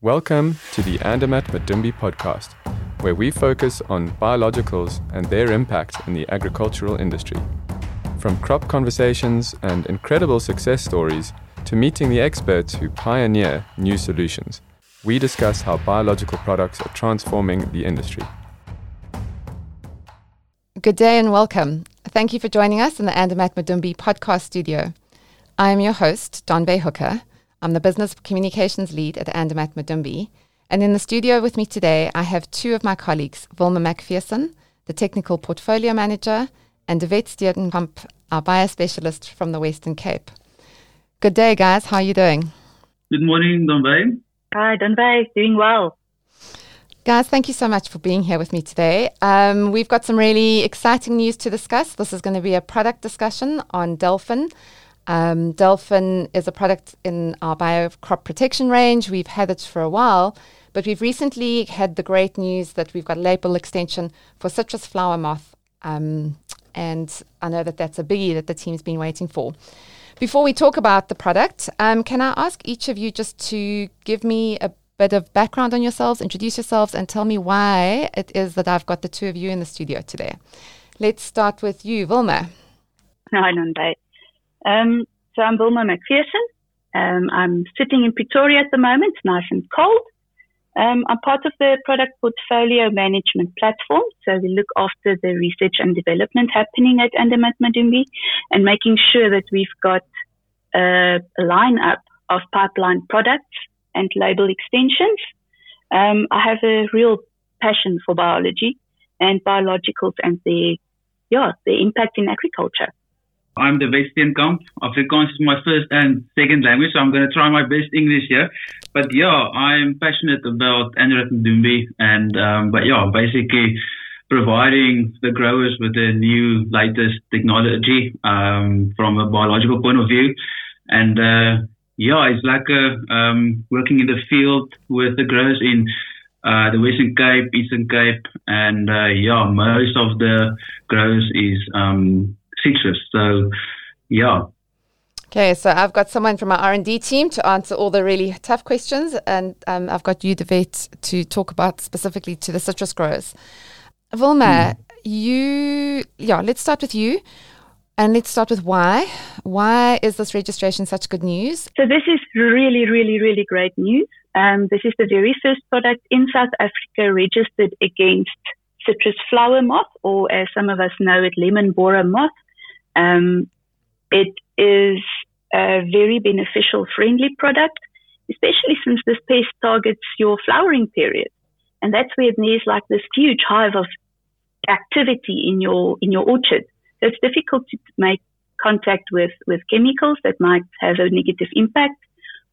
Welcome to the Andermatt Madumbi podcast, where we focus on biologicals and their impact in the agricultural industry. From crop conversations and incredible success stories to meeting the experts who pioneer new solutions, we discuss how biological products are transforming the industry. Good day and welcome. Thank you for joining us in the Andermatt Madumbi podcast studio. I am your host, Don Bay Hooker. I'm the business communications lead at Andermatt Madumbi. And in the studio with me today, I have two of my colleagues, Wilma McPherson, the technical portfolio manager, and Yvette Stierdenkamp, our buyer specialist from the Western Cape. Good day, guys. How are you doing? Good morning, Donbay. Hi, Donbay. Doing well. Guys, thank you so much for being here with me today. Um, we've got some really exciting news to discuss. This is going to be a product discussion on Delfin. Um, Delfin is a product in our bio crop protection range. We've had it for a while, but we've recently had the great news that we've got label extension for citrus flower moth. Um, and I know that that's a biggie that the team's been waiting for. Before we talk about the product, um, can I ask each of you just to give me a bit of background on yourselves, introduce yourselves, and tell me why it is that I've got the two of you in the studio today. Let's start with you, Wilma. Hi, Nonday. Um, so I'm Wilma McPherson. Um, I'm sitting in Pretoria at the moment, nice and cold. Um, I'm part of the product portfolio management platform. So we look after the research and development happening at Andermatt Madumbi and making sure that we've got a, a lineup of pipeline products and label extensions. Um, I have a real passion for biology and biologicals and the yeah the impact in agriculture. I'm the Western Weststeenkamp. Afrikaans is my first and second language, so I'm going to try my best English here. But yeah, I'm passionate about Andermatt Madumbi, and um, but yeah, basically providing the growers with the new latest technology um, from a biological point of view, and uh, yeah, it's like uh, um, working in the field with the growers in uh, the Western Cape, Eastern Cape, and uh, yeah, most of the growers is um, citrus. So yeah. Okay, so I've got someone from our R&D team to answer all the really tough questions, and um, I've got you, Devet, to talk about specifically to the citrus growers. Wilma, mm. you, yeah, let's start with you. And let's start with why. Why is this registration such good news? So this is really, really, really great news. Um, this is the very first product in South Africa registered against citrus flower moth, or as some of us know it, lemon borer moth. Um, it is a very beneficial, friendly product, especially since this pest targets your flowering period, and that's where there's like this huge hive of activity in your in your orchard. So it's difficult to make contact with, with chemicals that might have a negative impact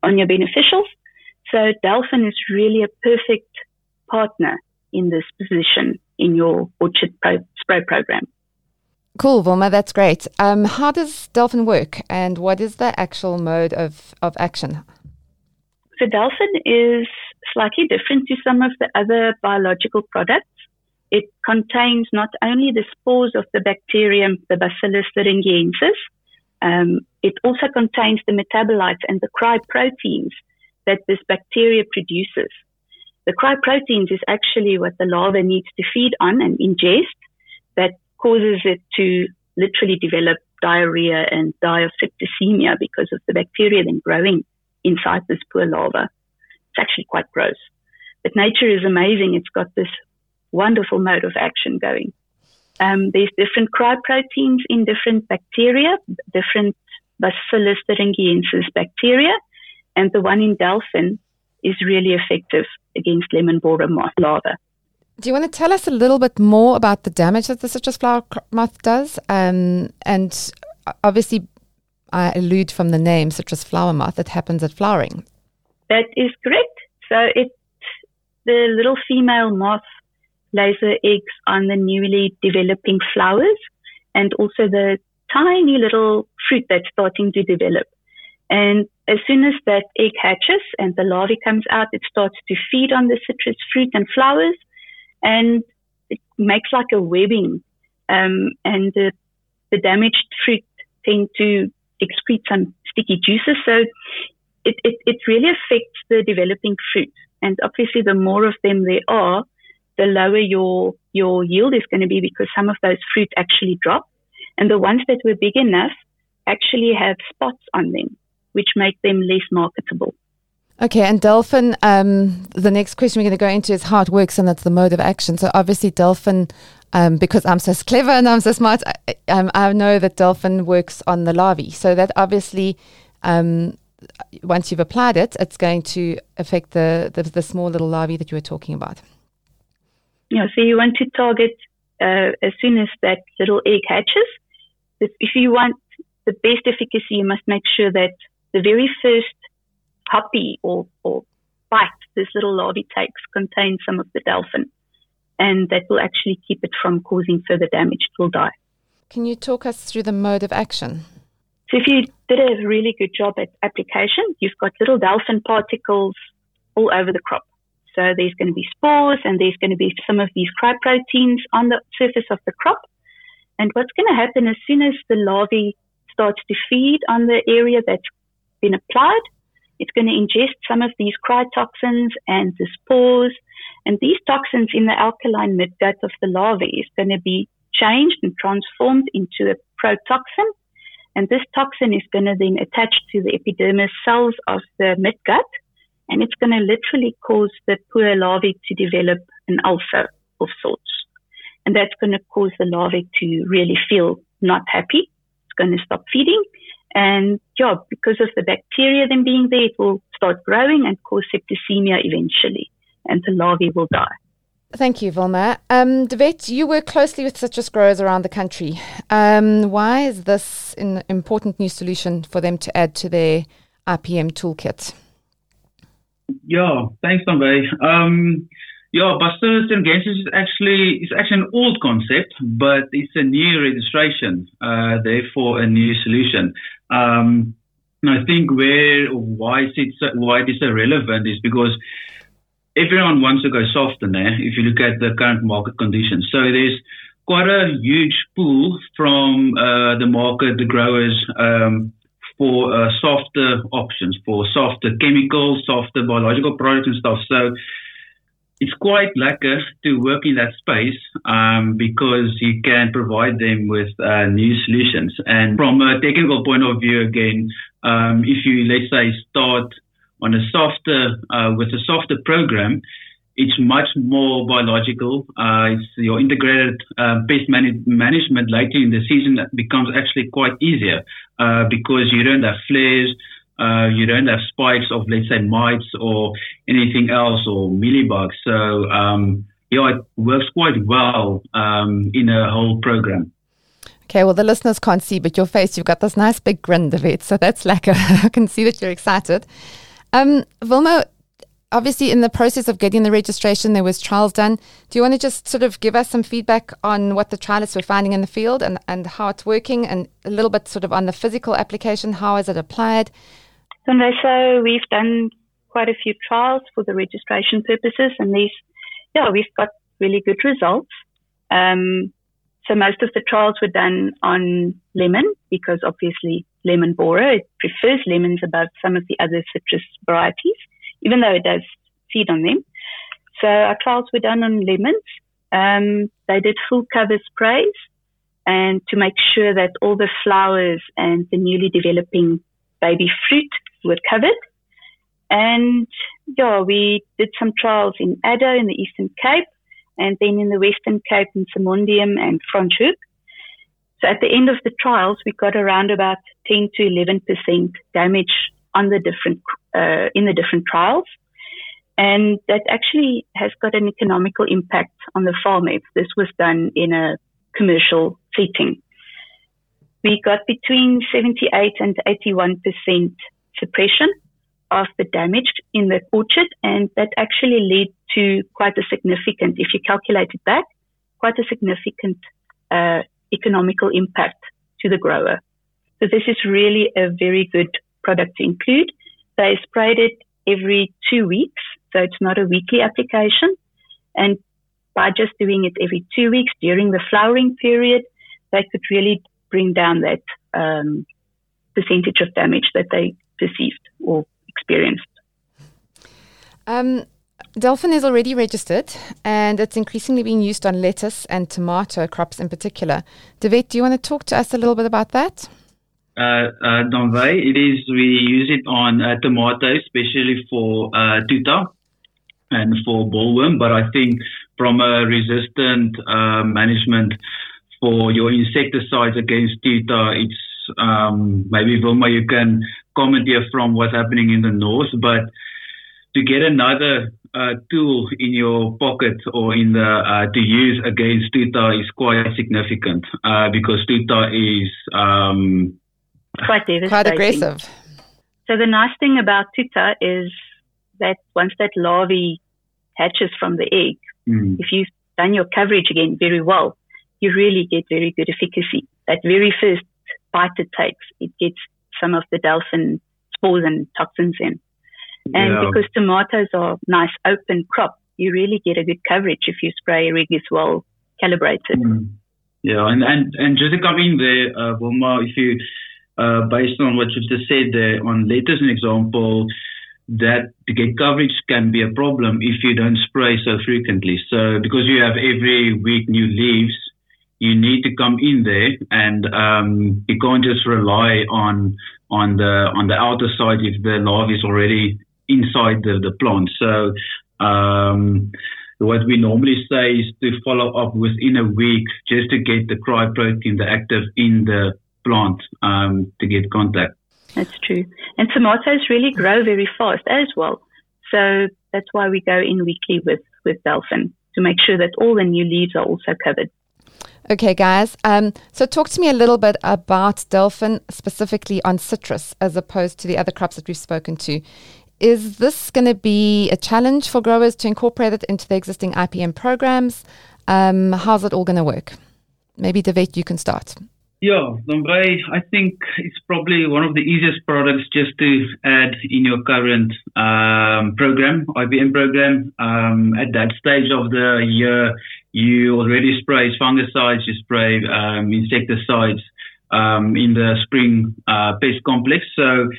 on your beneficials. So Delfin is really a perfect partner in this position in your orchard pro- spray program. Cool, Wilma, that's great. Um, how does Delfin work and what is the actual mode of, of action? So Delfin is slightly different to some of the other biological products. It contains not only the spores of the bacterium, the Bacillus thuringiensis, um, it also contains the metabolites and the cryoproteins that this bacteria produces. The cryoproteins is actually what the larva needs to feed on and ingest that causes it to literally develop diarrhea and die of septicemia because of the bacteria then growing inside this poor larva. It's actually quite gross. But nature is amazing. It's got this wonderful mode of action going. Um, there's different cryoproteins in different bacteria, different Bacillus thuringiensis bacteria, and the one in Delfin is really effective against lemon borer larvae. Do you want to tell us a little bit more about the damage that the citrus flower moth does? Um, and obviously, I allude from the name citrus flower moth, it happens at flowering. That is correct. So it, the little female moth lays her eggs on the newly developing flowers and also the tiny little fruit that's starting to develop. And as soon as that egg hatches and the larvae comes out, it starts to feed on the citrus fruit and flowers, and it makes like a webbing. Um, and the, the damaged fruit tend to excrete some sticky juices. So it, it, it really affects the developing fruit. And obviously, the more of them there are, the lower your your yield is going to be because some of those fruit actually drop, and the ones that were big enough actually have spots on them, which make them less marketable. Okay, and Delfin, um, the next question we're going to go into is how it works, and that's the mode of action. So obviously, Delfin, um, because I'm so clever and I'm so smart, I, um, I know that Delfin works on the larvae. So that obviously, um, once you've applied it, it's going to affect the, the, the small little larvae that you were talking about. Yeah, so you want to target uh, as soon as that little egg hatches. If you want the best efficacy, you must make sure that the very first puppy or, or bite this little larvae takes contains some of the Delfin. And that will actually keep it from causing further damage. It will die. Can you talk us through the mode of action? So, if you did a really good job at application, you've got little Delfin particles all over the crop. So, there's going to be spores and there's going to be some of these cryoproteins on the surface of the crop. And what's going to happen as soon as the larvae starts to feed on the area that's been applied, it's going to ingest some of these cryotoxins and the spores. And these toxins in the alkaline midgut of the larvae is going to be changed and transformed into a protoxin. And this toxin is going to then attach to the epidermis cells of the midgut. And it's going to literally cause the poor larvae to develop an ulcer of sorts. And that's going to cause the larvae to really feel not happy. It's going to stop feeding and yeah, because of the bacteria then being there, it will start growing and cause septicemia eventually, and the larvae will die. Thank you, Wilma. Um, Devet, you work closely with citrus growers around the country. Um, why is this an important new solution for them to add to their IPM toolkit? Yeah, thanks, Tombe. Um, yeah, Bacillus thuringiensis is actually is actually an old concept, but it's a new registration, uh, therefore a new solution. Um, and I think where why it's why it is so relevant is because everyone wants to go softer now. If you look at the current market conditions, so there's quite a huge pull from uh, the market, the growers. Um, for uh, softer options, for softer chemicals, softer biological products and stuff. So it's quite lekker to work in that space um, because you can provide them with uh, new solutions. And from a technical point of view, again, um, if you let's say start on a softer uh, with a softer program, it's much more biological. Uh, it's your integrated uh, pest man- management later in the season becomes actually quite easier uh, because you don't have flares uh, you don't have spikes of, let's say, mites or anything else or mealybugs. So, um, yeah, it works quite well um, in a whole program. Okay, well, the listeners can't see, but your face, you've got this nice big grin, David. So that's like a, I can see that you're excited. Um, obviously, in the process of getting the registration, there was trials done. Do you want to just sort of give us some feedback on what the trialists were finding in the field and, and how it's working, and a little bit sort of on the physical application? How is it applied? So we've done quite a few trials for the registration purposes, and these, yeah, we've got really good results. Um, so most of the trials were done on lemon because obviously lemon borer it prefers lemons above some of the other citrus varieties, even though it does feed on them. So our trials were done on lemons. Um, they did full cover sprays and to make sure that all the flowers and the newly developing baby fruit were covered. And yeah, we did some trials in Addo in the Eastern Cape and then in the Western Cape in Simondium and Franschhoek. So at the end of the trials, we got around about 10 to 11% damage on the different, uh, in the different trials. And that actually has got an economical impact on the farm if this was done in a commercial setting. We got between 78 and 81% suppression of the damage in the orchard, and that actually led to quite a significant, if you calculate it back, quite a significant uh, economical impact to the grower. So this is really a very good product to include. They sprayed it every two weeks, so it's not a weekly application. And by just doing it every two weeks during the flowering period, they could really bring down that um, percentage of damage that they perceived or experienced. Um, Delfin is already registered and it's increasingly being used on lettuce and tomato crops in particular. David, do you want to talk to us a little bit about that? Uh, uh, it is, we use it on uh, tomatoes, especially for uh, tuta and for bollworm. But I think from a resistant uh, management for your insecticides against tuta, it's um, maybe Wilma, you can comment here from what's happening in the north, but to get another uh, tool in your pocket or in the uh, to use against tuta is quite significant uh, because tuta is um, quite devastating. Quite aggressive. So the nice thing about tuta is that once that larvae hatches from the egg, mm. if you've done your coverage again very well, you really get very good efficacy. That very first bite it takes, it gets some of the Delfin spores and toxins in. And yeah. because tomatoes are nice open crop, you really get a good coverage if you spray rig is well calibrated. Mm. Yeah, and, and, and just to come in there, uh, Wilma, if you, uh, based on what you've just said there, on lettuce, an example, that to get coverage can be a problem if you don't spray so frequently. So because you have every week new leaves, you need to come in there and um, you can't just rely on on the on the outer side if the larvae is already inside the, the plant. So um, what we normally say is to follow up within a week just to get the cryoprotein, the active in the plant um, to get contact. That's true. And tomatoes really grow very fast as well. So that's why we go in weekly with, with Delfin to make sure that all the new leaves are also covered. Okay, guys. Um, so, talk to me a little bit about Delfin specifically on citrus as opposed to the other crops that we've spoken to. Is this going to be a challenge for growers to incorporate it into the existing IPM programs? Um, how's it all going to work? Maybe, David, you can start. Yeah, Nombre, I think it's probably one of the easiest products just to add in your current um, program, IPM program. Um, at that stage of the year, you already spray fungicides, you spray um, insecticides um, in the spring uh, pest complex. So,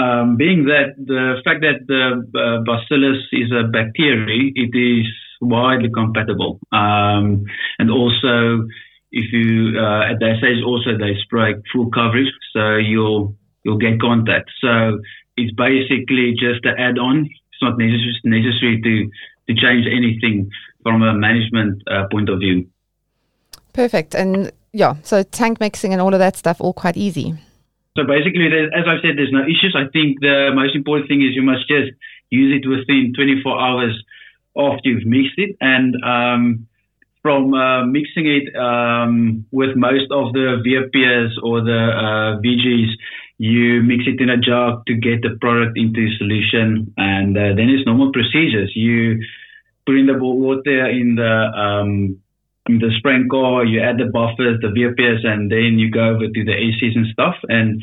um, being that the fact that the uh, bacillus is a bacteria, it is widely compatible, um, and also if you uh, at that stage also they spray full coverage, so you'll you'll get contact. So it's basically just an add-on. It's not necessary, necessary to to change anything from a management uh, point of view. Perfect. And yeah, so tank mixing and all of that stuff, all quite easy. So basically, as I've said, there's no issues. I think the most important thing is you must just use it within 24 hours after you've mixed it. And um, from uh, mixing it um, with most of the VPS or the uh, VGs, you mix it in a jug to get the product into solution. And uh, then it's normal procedures. You put in the water in the um, in the sprinkler, you add the buffers, the VPS, and then you go over to the ACs and stuff. And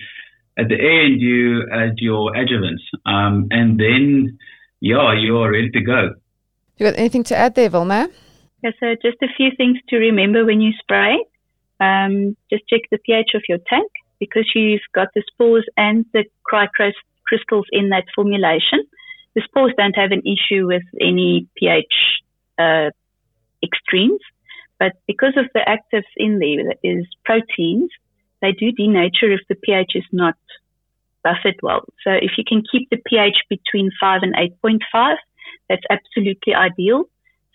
at the end, you add your adjuvants. Um, and then, yeah, you're ready to go. You got anything to add there, Wilma? Yeah, so just a few things to remember when you spray. Um, just check the pH of your tank because you've got the spores and the crystals in that formulation the spores don't have an issue with any pH uh, extremes, but because of the actives in there, that is proteins, they do denature if the pH is not buffered well. So if you can keep the pH between 5 and 8.5, that's absolutely ideal.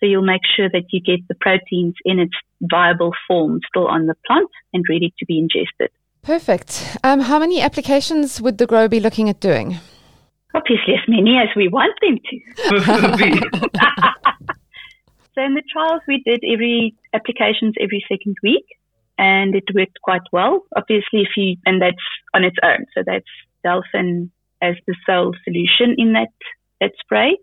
So you'll make sure that you get the proteins in its viable form still on the plant and ready to be ingested. Perfect. Um, how many applications would the grow be looking at doing? obviously as many as we want them to. so in the trials, we did every applications every second week, and it worked quite well. Obviously, if you and that's on its own, so that's Delfin as the sole solution in that that spray.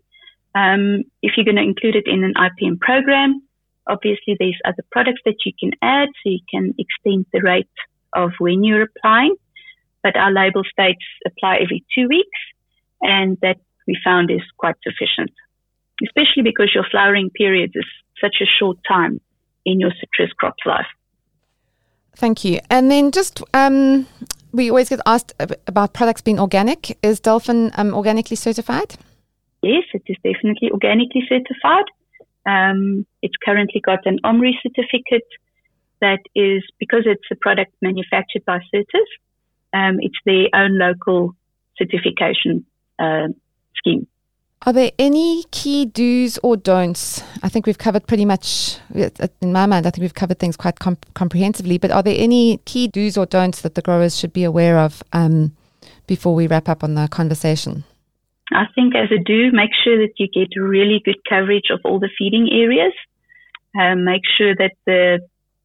Um, if you're going to include it in an IPM program, obviously there's other products that you can add, so you can extend the rate of when you're applying. But our label states apply every two weeks and that we found is quite sufficient, especially because your flowering period is such a short time in your citrus crop's life. Thank you. And then just um, we always get asked about products being organic. Is Delfin um, organically certified? Yes, it is definitely organically certified. Um, it's currently got an OMRI certificate that is because it's a product manufactured by Certis. Um, it's their own local certification uh, scheme. Are there any key do's or don'ts? I think we've covered pretty much, in my mind, I think we've covered things quite comp- comprehensively, but are there any key do's or don'ts that the growers should be aware of um, before we wrap up on the conversation? I think as a do, make sure that you get really good coverage of all the feeding areas. Um, make sure that the,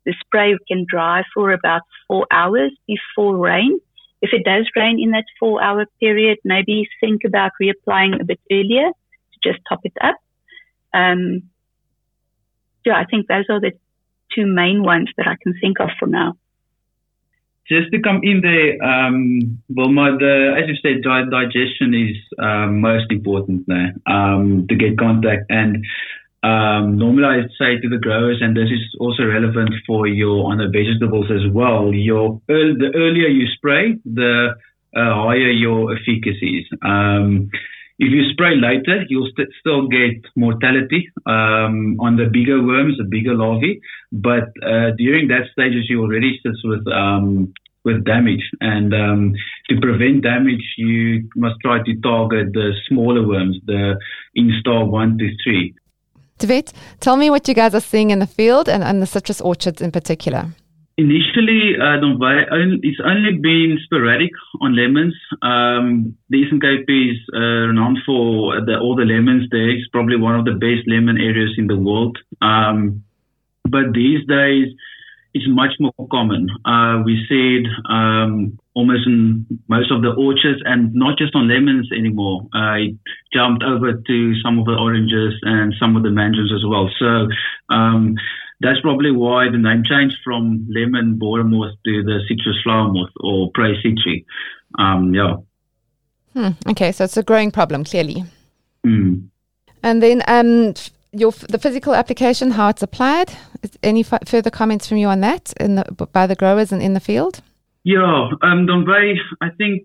the spray can dry for about four hours before rain if it does rain in that four hour period, maybe think about reapplying a bit earlier to just top it up. Um, yeah, I think those are the two main ones that I can think of for now. Just to come in there, um, the, as you said, digestion is um, most important there um, to get contact. And um, normally, I say to the growers, and this is also relevant for your on the vegetables as well. Your the earlier you spray, the uh, higher your efficacies. Um, if you spray later, you'll st- still get mortality um, on the bigger worms, the bigger larvae. But uh, during that stages, you already sit with um, with damage, and um, to prevent damage, you must try to target the smaller worms, the instar one to three. Tell me what you guys are seeing in the field and, and the citrus orchards in particular. Initially, uh, it's only been sporadic on lemons. Um, the Eastern Cape is uh, renowned for the, all the lemons there. It's probably one of the best lemon areas in the world. Um, but these days, it's much more common. Uh, we it um, almost in most of the orchards and not just on lemons anymore. I jumped over to some of the oranges and some of the mandarins as well. So um, that's probably why the name changed from lemon borer moth to the citrus flower moth or Prays citri. Um, yeah. Hmm, okay, so it's a growing problem, clearly. Mm. And then um, your the physical application, how it's applied. Any f- further comments from you on that in the, by the growers and in the field? Yeah, um, I think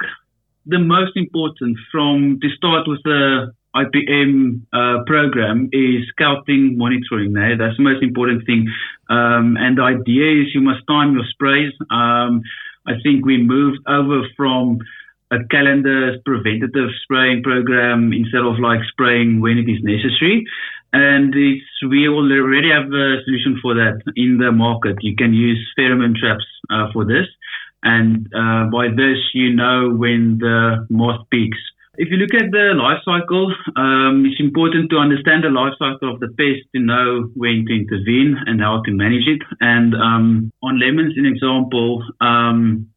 the most important from to start with the IPM uh, program is scouting monitoring. There, that's the most important thing. Um, and the idea is you must time your sprays. Um, I think we moved over from a calendar preventative spraying program instead of like spraying when it is necessary. And it's, we already have a solution for that in the market. You can use pheromone traps uh, for this. And uh, by this, you know when the moth peaks. If you look at the life cycle, um, it's important to understand the life cycle of the pest to know when to intervene and how to manage it. And um, on lemons, an example, um,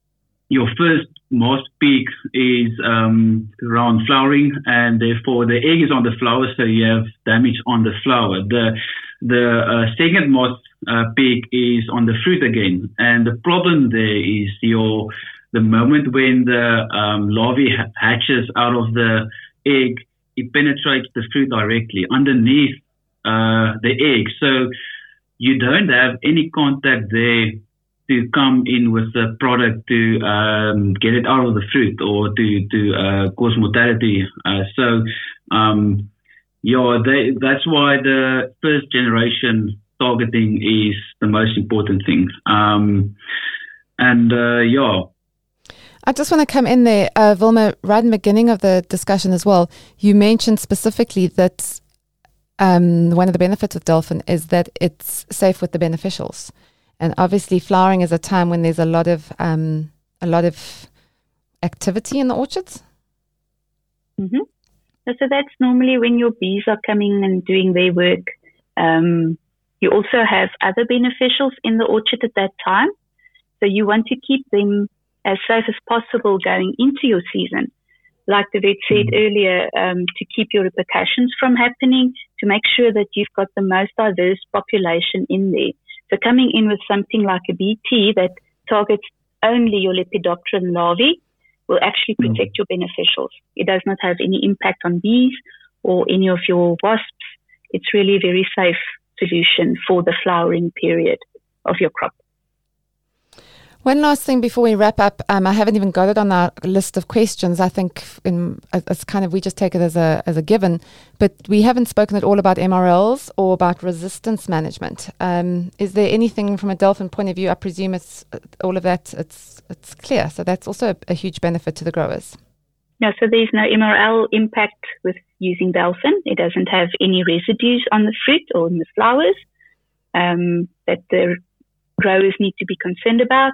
your first moth peak is um, around flowering, and therefore the egg is on the flower, so you have damage on the flower. The the uh, second moth uh, peak is on the fruit again, and the problem there is your the moment when the um, larvae hatches out of the egg, it penetrates the fruit directly underneath uh, the egg, so you don't have any contact there to come in with the product to um, get it out of the fruit or to to uh, cause mortality. Uh, so, um, yeah, they, that's why the first generation targeting is the most important thing. Um, and uh, yeah. I just want to come in there, uh, Wilma, right in the beginning of the discussion as well. You mentioned specifically that um, one of the benefits of Delfin is that it's safe with the beneficials. And obviously, flowering is a time when there's a lot of um, a lot of activity in the orchards. Mm-hmm. So that's normally when your bees are coming and doing their work. Um, you also have other beneficials in the orchard at that time. So you want to keep them as safe as possible going into your season. Like the vet said mm-hmm. earlier, um, to keep your repercussions from happening, to make sure that you've got the most diverse population in there. So coming in with something like a BT that targets only your Lepidopteran larvae will actually hmm. protect mm. your beneficials. It does not have any impact on bees or any of your wasps. It's really a very safe solution for the flowering period of your crop. One last thing before we wrap up, um, I haven't even got it on our list of questions. I think in, it's kind of we just take it as a as a given, but we haven't spoken at all about MRLs or about resistance management. Um, is there anything from a Delfin point of view? I presume it's uh, all of that. It's it's clear. So that's also a, a huge benefit to the growers. No, so there's no MRL impact with using Delfin. It doesn't have any residues on the fruit or in the flowers um, that the growers need to be concerned about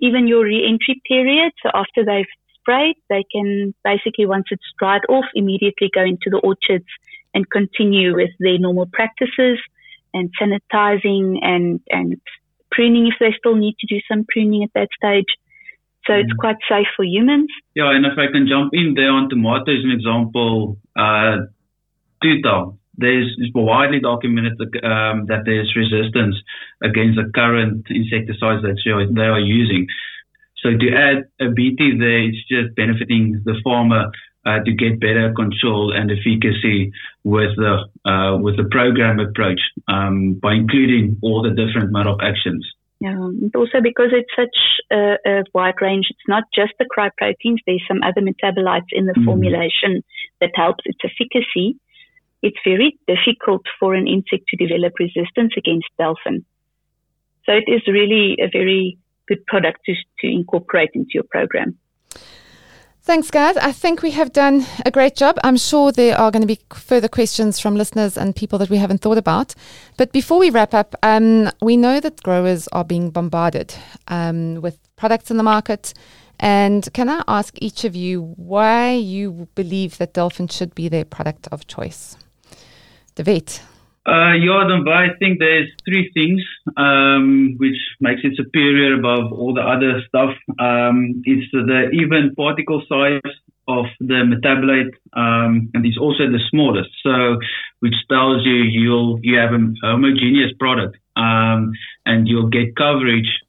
even your re-entry period. So after they've sprayed, they can basically, once it's dried off, immediately go into the orchards and continue with their normal practices and sanitizing and, and pruning if they still need to do some pruning at that stage. So mm. it's quite safe for humans. Yeah, and if I can jump in there on tomatoes, an example, uh, Tuta, there's it's widely documented um, that there's resistance against the current insecticides that they are using. So to add a BT there, it's just benefiting the farmer uh, to get better control and efficacy with the uh, with the program approach um, by including all the different mode of actions. Yeah, and also because it's such a, a, wide range, it's not just the cry proteins. There's some other metabolites in the mm. formulation that helps its efficacy it's very difficult for an insect to develop resistance against Delfin. So it is really a very good product to, to incorporate into your program. Thanks, guys. I think we have done a great job. I'm sure there are going to be further questions from listeners and people that we haven't thought about. But before we wrap up, um, we know that growers are being bombarded um, with products in the market. And can I ask each of you why you believe that Delfin should be their product of choice? David? Uh, yeah, I think there's three things um, which makes it superior above all the other stuff. Um, it's the even particle size of the metabolite, um, and it's also the smallest. So, which tells you you'll you have a homogeneous product, um, and you'll get coverage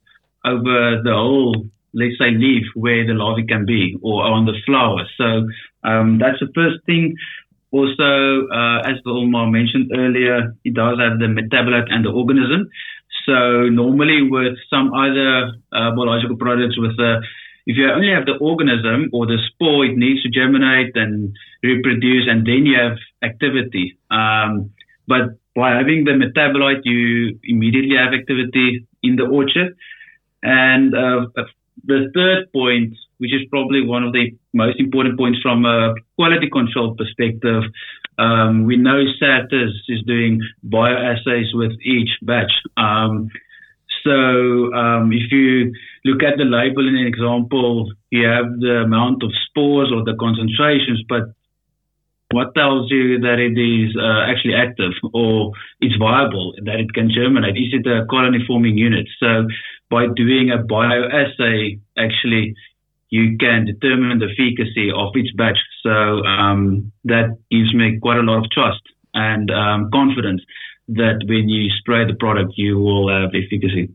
over the whole, let's say, leaf where the larvae can be, or on the flower. So um, that's the first thing. Also, uh, as Wilma mentioned earlier, it does have the metabolite and the organism. So normally with some other uh, biological products with the if you only have the organism or the spore, it needs to germinate and reproduce, and then you have activity. Um, but by having the metabolite, you immediately have activity in the orchard. And uh, the third point which is probably one of the most important points from a quality control perspective. Um, we know Certis is doing bioassays with each batch. Um, so um, if you look at the label in an example, you have the amount of spores or the concentrations, but what tells you that it is uh, actually active or it's viable, that it can germinate? Is it a colony forming unit? So by doing a bioassay, actually you can determine the efficacy of each batch. So um, that gives me quite a lot of trust and um, confidence that when you spray the product, you will have efficacy.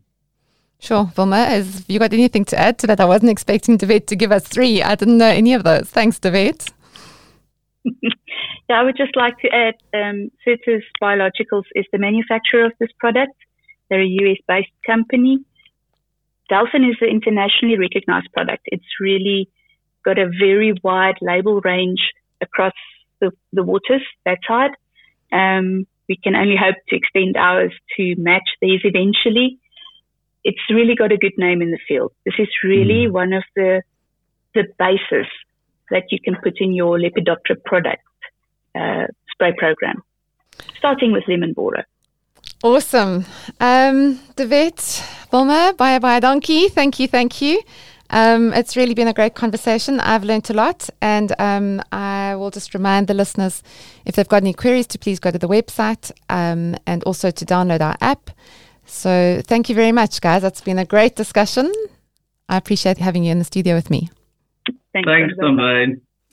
Sure. Wilma, have you got anything to add to that? I wasn't expecting David to give us three. I didn't know any of those. Thanks, David. yeah, I would just like to add um, Certis Biologicals is the manufacturer of this product. They're a US based company. Delfin is an internationally recognized product. It's really got a very wide label range across the, the waters that side. Um, we can only hope to extend ours to match these eventually. It's really got a good name in the field. This is really mm. one of the the bases that you can put in your Lepidoptera product uh, spray program, starting with lemon borer. Awesome. Um, David, Wilma, bye bye donkey. Thank you, thank you. Um, it's really been a great conversation. I've learned a lot, and um, I will just remind the listeners if they've got any queries to please go to the website um, and also to download our app. So, thank you very much, guys. That's been a great discussion. I appreciate having you in the studio with me. Thanks, Thanks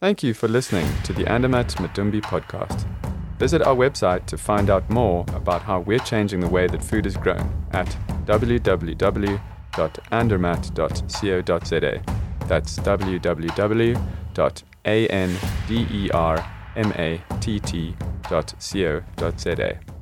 Thank you for listening to the Andermatt Madumbi podcast. Visit our website to find out more about how we're changing the way that food is grown at www.andermatt.co.za. That's www.andermatt.co.za.